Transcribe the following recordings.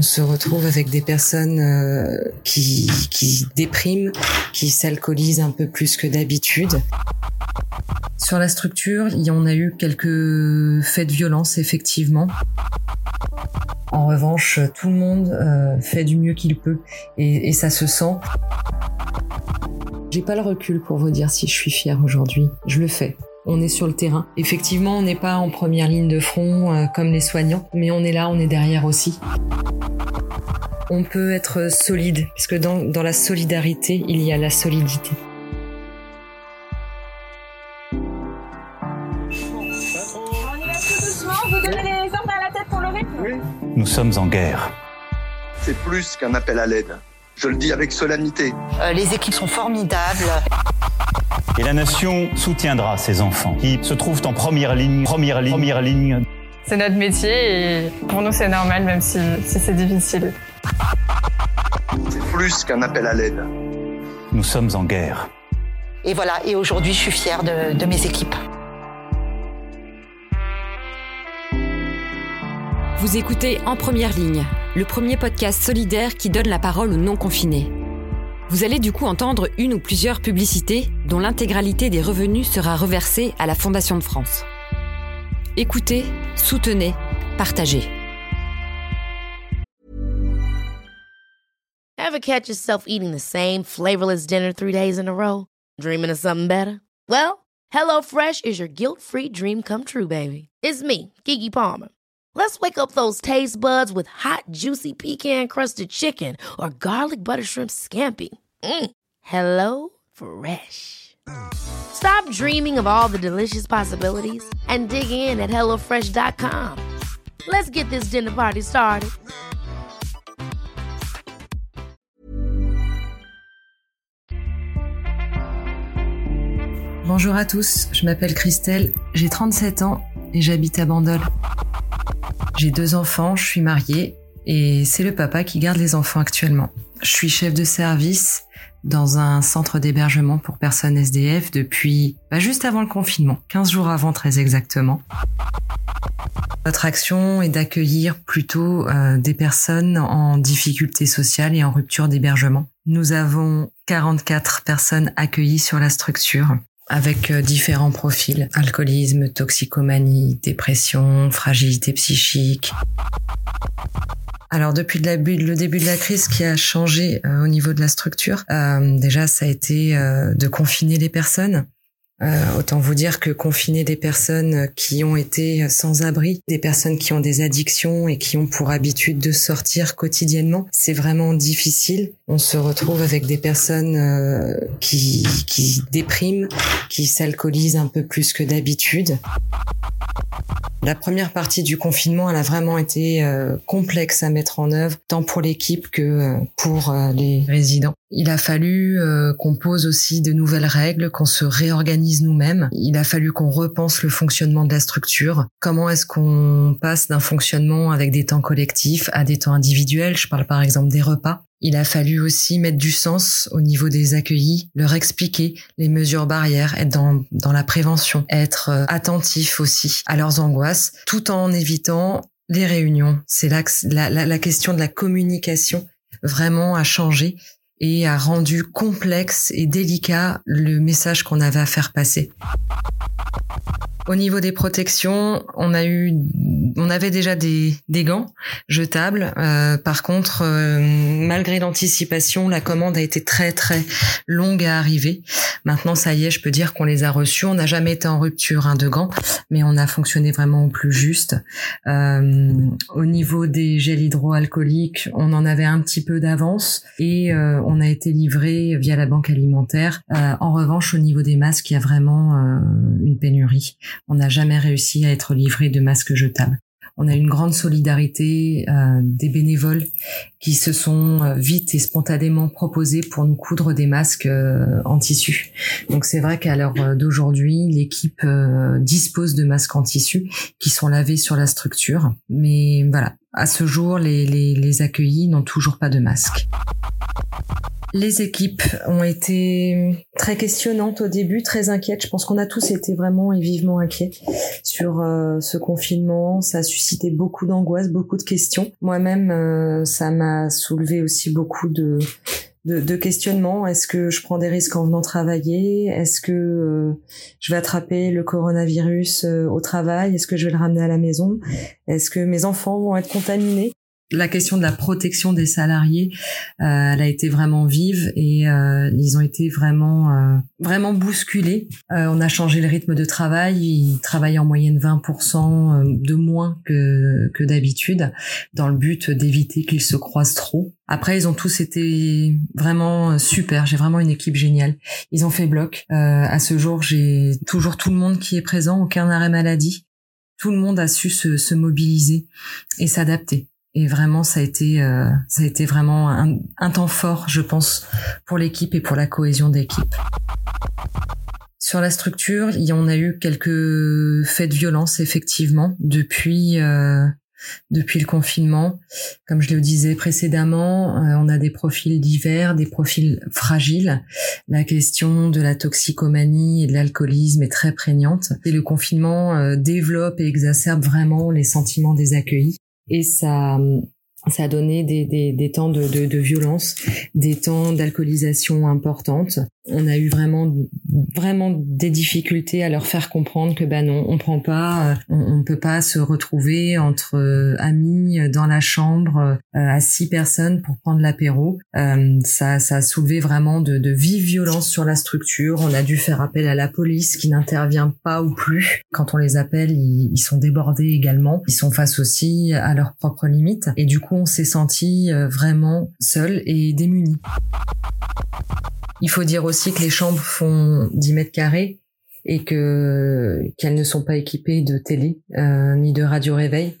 on se retrouve avec des personnes euh, qui, dépriment, qui s'alcoolisent un peu plus que d'habitude. Sur la structure, on a eu quelques faits de violence, effectivement. En revanche, tout le monde euh, fait du mieux qu'il peut et, et ça se sent. J'ai pas le recul pour vous dire si je suis fière aujourd'hui. Je le fais. On est sur le terrain. Effectivement, on n'est pas en première ligne de front euh, comme les soignants, mais on est là, on est derrière aussi. On peut être solide, puisque dans, dans la solidarité, il y a la solidité. Nous sommes en guerre. C'est plus qu'un appel à l'aide. Je le dis avec solennité. Euh, les équipes sont formidables. Et la nation soutiendra ces enfants qui se trouvent en première ligne, première ligne, première ligne. C'est notre métier et pour nous c'est normal même si, si c'est difficile. C'est plus qu'un appel à l'aide. Nous sommes en guerre. Et voilà, et aujourd'hui je suis fière de, de mes équipes. Vous écoutez En Première Ligne, le premier podcast solidaire qui donne la parole aux non-confinés. Vous allez du coup entendre une ou plusieurs publicités dont l'intégralité des revenus sera reversée à la Fondation de France. Écoutez, soutenez, partagez. Ever catch yourself eating the same flavorless dinner three days in a row? Dreaming of something better? Well, HelloFresh is your guilt-free dream come true, baby. It's me, Kiki Palmer. Let's wake up those taste buds with hot, juicy pecan crusted chicken or garlic butter shrimp scampi. Mm. Hello Fresh. Stop dreaming of all the delicious possibilities and dig in at HelloFresh.com. Let's get this dinner party started. Bonjour à tous, je m'appelle Christelle, j'ai 37 ans et j'habite à Bandol. J'ai deux enfants, je suis mariée et c'est le papa qui garde les enfants actuellement. Je suis chef de service dans un centre d'hébergement pour personnes SDF depuis bah, juste avant le confinement, 15 jours avant très exactement. Notre action est d'accueillir plutôt euh, des personnes en difficulté sociale et en rupture d'hébergement. Nous avons 44 personnes accueillies sur la structure avec euh, différents profils. Alcoolisme, toxicomanie, dépression, fragilité psychique. Alors depuis le début, de la crise, ce qui a changé euh, au niveau de la structure, euh, déjà ça a été de confiner les personnes. Euh, autant vous dire que confiner des personnes qui ont été sans abri, des personnes qui ont des addictions et qui ont pour habitude de sortir quotidiennement, c'est vraiment difficile. On se retrouve avec des personnes euh, qui, qui dépriment, qui s'alcoolisent un peu plus que d'habitude. La première partie du confinement, elle a vraiment été euh, complexe à mettre en œuvre, tant pour l'équipe que euh, pour euh, les résidents. Il a fallu qu'on pose aussi de nouvelles règles, qu'on se réorganise nous-mêmes. Il a fallu qu'on repense le fonctionnement de la structure. Comment est-ce qu'on passe d'un fonctionnement avec des temps collectifs à des temps individuels? Je parle par exemple des repas. Il a fallu aussi mettre du sens au niveau des accueillis, leur expliquer les mesures barrières, être dans, dans la prévention, être euh, attentif aussi à leurs angoisses, tout en évitant les réunions. C'est là que la, la, la question de la communication vraiment a changé et a rendu complexe et délicat le message qu'on avait à faire passer. Au niveau des protections, on a eu, on avait déjà des, des gants jetables. Euh, par contre, euh, malgré l'anticipation, la commande a été très très longue à arriver. Maintenant, ça y est, je peux dire qu'on les a reçus. On n'a jamais été en rupture hein, de gants, mais on a fonctionné vraiment au plus juste. Euh, au niveau des gels hydroalcooliques, on en avait un petit peu d'avance et euh, on a été livré via la banque alimentaire. Euh, en revanche, au niveau des masques, il y a vraiment euh, une pénurie on n'a jamais réussi à être livré de masques jetables. On a une grande solidarité euh, des bénévoles qui se sont euh, vite et spontanément proposés pour nous coudre des masques euh, en tissu. Donc c'est vrai qu'à l'heure d'aujourd'hui, l'équipe dispose de masques en tissu qui sont lavés sur la structure. Mais voilà, à ce jour, les, les, accueillis n'ont toujours pas de masques. Les équipes ont été très questionnantes au début, très inquiètes. Je pense qu'on a tous été vraiment et vivement inquiets sur euh, ce confinement. Ça a suscité beaucoup d'angoisse, beaucoup de questions. Moi-même, euh, ça m'a soulevé aussi beaucoup de, de, de questionnements. Est-ce que je prends des risques en venant travailler? Est-ce que euh, je vais attraper le coronavirus au travail? Est-ce que je vais le ramener à la maison? Est-ce que mes enfants vont être contaminés? La question de la protection des salariés, euh, elle a été vraiment vive et euh, ils ont été vraiment euh, vraiment bousculés. on a changé le rythme de travail. Ils travaillent en moyenne 20% de moins que que d'habitude, dans le but d'éviter qu'ils se croisent trop. Après, ils ont tous été vraiment super. J'ai vraiment une équipe géniale. Ils ont fait bloc. à ce jour, j'ai toujours tout le monde qui est présent, aucun arrêt maladie. Tout le monde a su se, se mobiliser et s'adapter. Et vraiment, ça a été, euh, ça a été vraiment un, temps fort, je pense, pour l'équipe et pour la cohésion d'équipe. Sur la structure, en a eu quelques faits de violence, effectivement, depuis euh, depuis le confinement. Comme je le disais précédemment, euh, on a des profils divers, des profils fragiles. La question de la toxicomanie et de l'alcoolisme est très prégnante. Et le confinement développe et exacerbe vraiment les sentiments des accueillis et ça ça a donné des, des, des temps de, de, de, violence, des temps d'alcoolisation importantes. On a eu vraiment vraiment des difficultés à leur faire comprendre que ben non, on prend pas, euh, on, peut pas se retrouver entre euh, amis dans la chambre euh, à six personnes pour prendre l'apéro. ça, ça a soulevé vraiment de, vives violences sur la structure. On a dû faire appel à la police qui n'intervient pas ou plus. Quand on les appelle, ils, sont débordés également. Ils sont face aussi à leurs propres limites. Et du coup on s'est senti euh, vraiment seul et démuni. Il faut dire aussi que les chambres font 10 mètres carrés et que qu'elles ne sont pas équipées de télé euh, ni de radio réveil,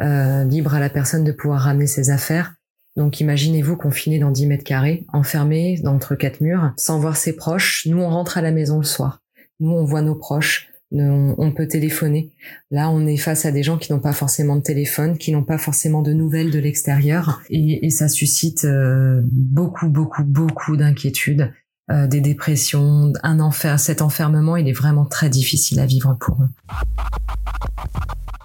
euh, libre à la personne de pouvoir ramener ses affaires. Donc imaginez-vous confiné dans 10 mètres carrés, enfermé entre quatre murs, sans voir ses proches. Nous, on rentre à la maison le soir. Nous, on voit nos proches on, peut téléphoner. Là, on est face à des gens qui n'ont pas forcément de téléphone, qui n'ont pas forcément de nouvelles de l'extérieur, et, ça suscite euh, beaucoup, beaucoup, beaucoup d'inquiétudes, euh, des dépressions, un enfer. Cet enfermement, il est vraiment très difficile à vivre pour eux.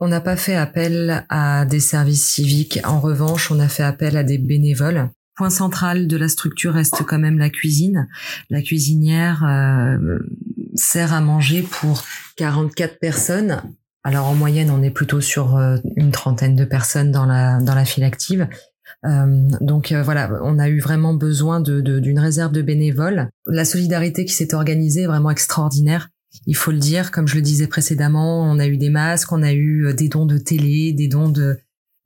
On n'a pas fait appel à des services civiques. En revanche, on a fait appel à des bénévoles point central de la structure reste quand même la cuisine. La cuisinière euh, sert à manger pour 44 personnes. Alors en moyenne, on est plutôt sur euh, une trentaine de personnes dans la dans la file active. Euh, donc voilà, on a eu vraiment besoin de d'une réserve de bénévoles. La solidarité qui s'est organisée est vraiment extraordinaire. Il faut le dire, comme je le disais précédemment, on a eu des masques, on a eu des dons de télé, des dons de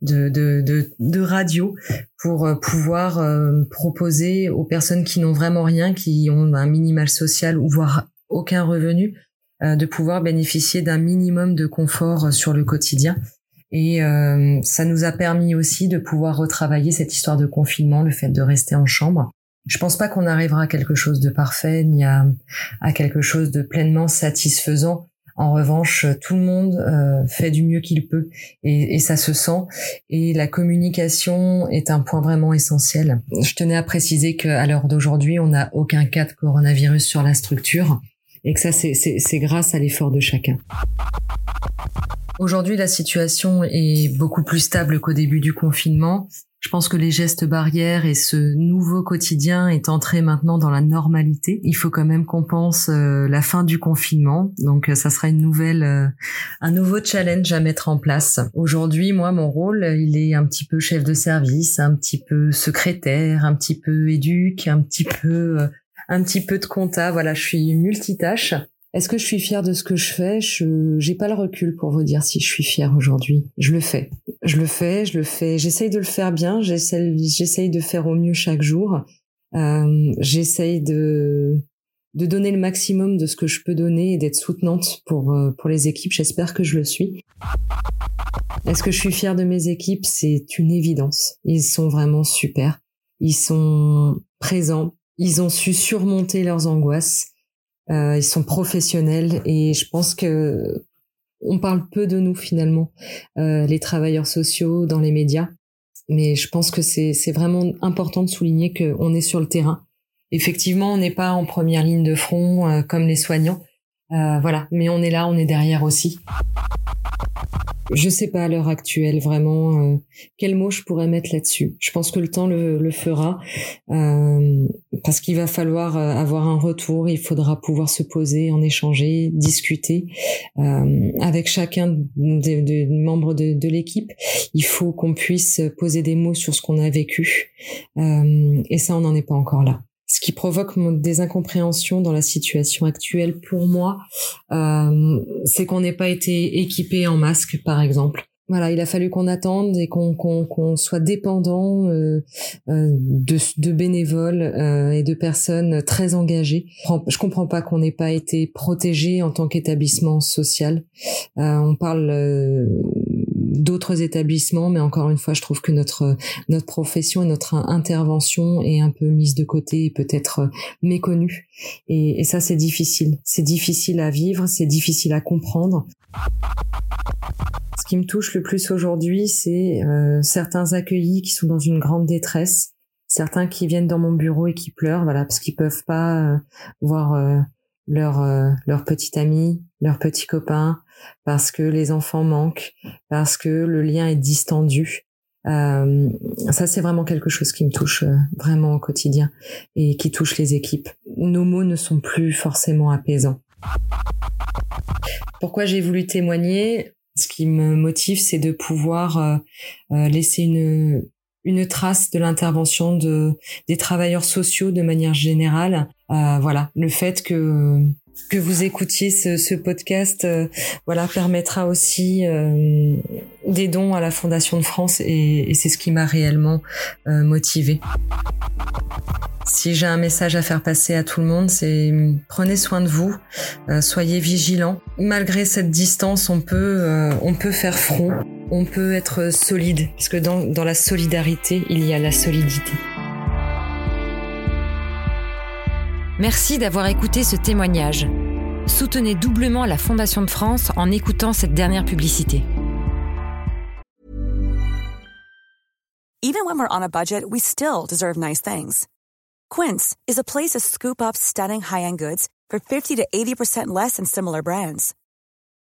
de, de, de, radio pour euh, pouvoir euh, proposer aux personnes qui n'ont vraiment rien, qui ont un minimal social ou voire aucun revenu, euh, de pouvoir bénéficier d'un minimum de confort sur le quotidien. Et ça nous a permis aussi de pouvoir retravailler cette histoire de confinement, le fait de rester en chambre. Je pense pas qu'on arrivera à quelque chose de parfait ni à, à quelque chose de pleinement satisfaisant en revanche, tout le monde euh, fait du mieux qu'il peut et, ça se sent. Et la communication est un point vraiment essentiel. Je tenais à préciser qu'à l'heure d'aujourd'hui, on n'a aucun cas de coronavirus sur la structure et que ça, c'est grâce à l'effort de chacun. Aujourd'hui, la situation est beaucoup plus stable qu'au début du confinement. Je pense que les gestes barrières et ce nouveau quotidien est entré maintenant dans la normalité. Il faut quand même qu'on pense euh, la fin du confinement. Donc euh, ça sera une nouvelle, euh, un nouveau challenge à mettre en place. Aujourd'hui, moi, mon rôle, il est un petit peu chef de service, un petit peu secrétaire, un petit peu éduque, un petit peu, un petit peu de compta. Voilà, je suis multitâche. Est-ce que je suis fière de ce que je fais? Je j'ai pas le recul pour vous dire si je suis fière aujourd'hui. Je le fais. Je le fais, je le fais. J'essaye de le faire bien, j'essaye j'essaye de faire au mieux chaque jour. Euh, j'essaye de de donner le maximum de ce que je peux donner et d'être soutenante pour euh, pour les équipes. J'espère que je le suis. Est-ce que je suis fière de mes équipes? C'est une évidence. Ils sont vraiment super. Ils sont présents. Ils ont su surmonter leurs angoisses. Euh, ils sont professionnels et je pense que on parle peu de nous finalement, euh, les travailleurs sociaux dans les médias. Mais je pense que c'est vraiment important de souligner qu'on est sur le terrain Effectivement, on n'est pas en première ligne de front comme les soignants, voilà, mais on est là, on est derrière aussi. Je sais pas à l'heure actuelle vraiment euh, quel mot je pourrais mettre là-dessus. Je pense que le temps le, fera euh, parce qu'il va falloir euh, avoir un retour. Il faudra pouvoir se poser, en échanger, discuter avec chacun des, membres de, de l'équipe. Il faut qu'on puisse poser des mots sur ce qu'on a vécu et ça, on n'en est pas encore là ce qui provoque des incompréhensions dans la situation actuelle pour moi, euh, c'est qu'on n'ait pas été équipé en masque, par exemple. Voilà, il a fallu qu'on attende et qu'on soit dépendant euh, euh, de, de, bénévoles et de personnes très engagées. Je comprends pas qu'on n'ait pas été protégé en tant qu'établissement social. on parle d'autres établissements, mais encore une fois, je trouve que notre notre profession et notre intervention est un peu mise de côté et peut-être méconnue. Et, ça, c'est difficile. C'est difficile à vivre, c'est difficile à comprendre. Ce qui me touche le plus aujourd'hui, c'est euh, certains accueillis qui sont dans une grande détresse, certains qui viennent dans mon bureau et qui pleurent, voilà, parce qu'ils peuvent pas euh, voir euh, leur leur petit ami, leur petit copain, parce que les enfants manquent, parce que le lien est distendu. Euh, ça, c'est vraiment quelque chose qui me touche euh, vraiment au quotidien et qui touche les équipes. Nos mots ne sont plus forcément apaisants. Pourquoi j'ai voulu témoigner? Ce qui me motive, c'est de pouvoir euh, laisser une, une trace de l'intervention de des travailleurs sociaux de manière générale. voilà, le fait que que vous écoutiez ce, ce podcast, euh, voilà, permettra aussi euh, des dons à la Fondation de France et, et c'est ce qui m'a réellement euh, motivé. Si j'ai un message à faire passer à tout le monde, c'est prenez soin de vous, soyez vigilants. Malgré cette distance, on peut on peut faire front, on peut être solide, parce que dans, dans la solidarité, il y a la solidité. Merci d'avoir écouté ce témoignage. Soutenez doublement la Fondation de France en écoutant cette dernière publicité. Even when we're on a budget, we still deserve nice things. Quince is a place to scoop up stunning high-end goods for 50 to 80% less than similar brands.